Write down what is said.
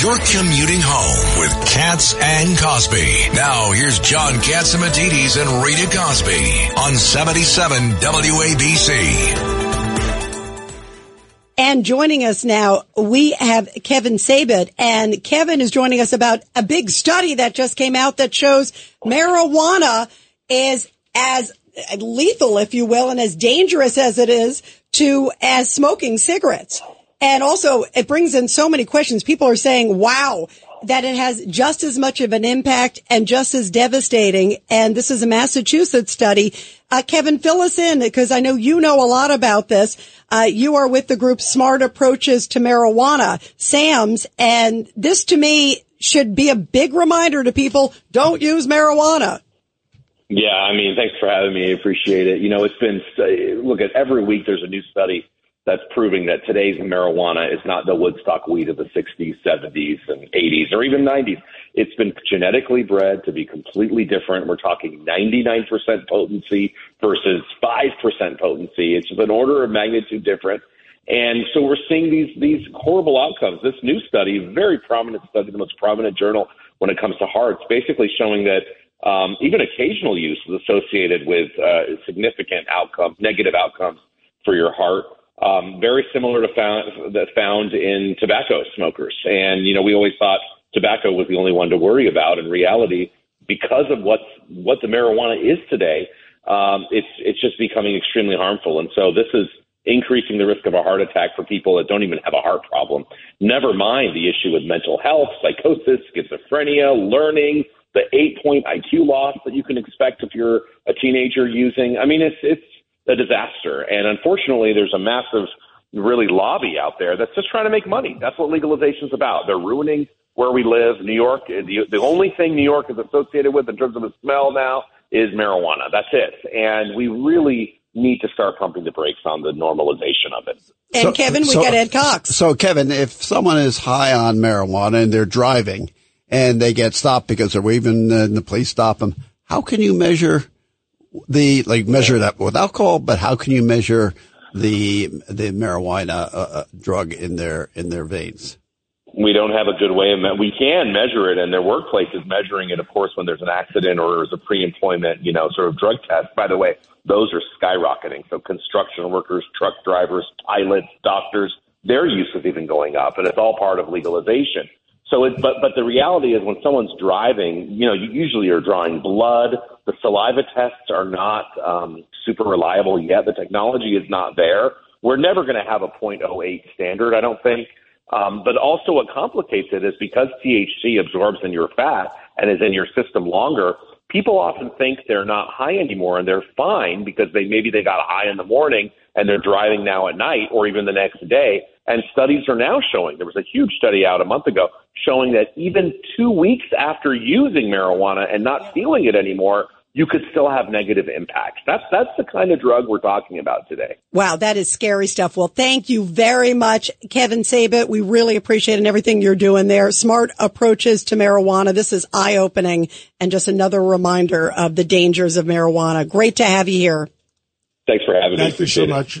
You're commuting home with Cats and Cosby. Now here's John Catsimatidis and Rita Cosby on 77 WABC. And joining us now, we have Kevin Sabet. And Kevin is joining us about a big study that just came out that shows marijuana is as lethal, if you will, and as dangerous as it is to as smoking cigarettes. And also it brings in so many questions. People are saying, wow, that it has just as much of an impact and just as devastating. And this is a Massachusetts study. Uh, Kevin, fill us in because I know you know a lot about this. Uh, you are with the group Smart Approaches to Marijuana, SAMS, and this to me should be a big reminder to people, don't use marijuana. Yeah, I mean, thanks for having me. I appreciate it. You know, it's been, look at every week there's a new study that's proving that today's marijuana is not the Woodstock weed of the 60s, 70s, and 80s, or even 90s. It's been genetically bred to be completely different. We're talking 99% potency versus 5% potency. It's an order of magnitude different. And so we're seeing these these horrible outcomes. This new study, very prominent study, the most prominent journal when it comes to hearts, basically showing that um, even occasional use is associated with uh, significant outcomes, negative outcomes for your heart um, very similar to found that found in tobacco smokers. And you know, we always thought tobacco was the only one to worry about. In reality, because of what what the marijuana is today, um, it's it's just becoming extremely harmful. And so this is increasing the risk of a heart attack for people that don't even have a heart problem. Never mind the issue with mental health, psychosis, schizophrenia, learning, the eight point IQ loss that you can expect if you're a teenager using. I mean, it's it's a disaster. And unfortunately, there's a massive, really lobby out there that's just trying to make money. That's what legalization is about. They're ruining where we live. New York, eh, the, the only thing New York is associated with in terms of the smell now is marijuana. That's it. And we really need to start pumping the brakes on the normalization of it. And so, Kevin, we so, got Ed Cox. So Kevin, if someone is high on marijuana and they're driving and they get stopped because they're waving and the police stop them, how can you measure the like measure that with alcohol, but how can you measure the the marijuana uh, uh, drug in their in their veins? We don't have a good way of me- we can measure it, and their workplace is measuring it. Of course, when there's an accident or there's a pre-employment, you know, sort of drug test. By the way, those are skyrocketing. So construction workers, truck drivers, pilots, doctors, their use is even going up, and it's all part of legalization. So, it, but but the reality is, when someone's driving, you know, you usually are drawing blood. The saliva tests are not um, super reliable yet. The technology is not there. We're never going to have a .08 standard, I don't think. Um, but also, what complicates it is because THC absorbs in your fat and is in your system longer. People often think they're not high anymore and they're fine because they maybe they got high in the morning and they're driving now at night or even the next day. And studies are now showing, there was a huge study out a month ago showing that even two weeks after using marijuana and not feeling it anymore, you could still have negative impacts. That's that's the kind of drug we're talking about today. Wow, that is scary stuff. Well, thank you very much, Kevin Sabet. We really appreciate and everything you're doing there. Smart approaches to marijuana. This is eye opening and just another reminder of the dangers of marijuana. Great to have you here. Thanks for having Thank me. Thank you so much.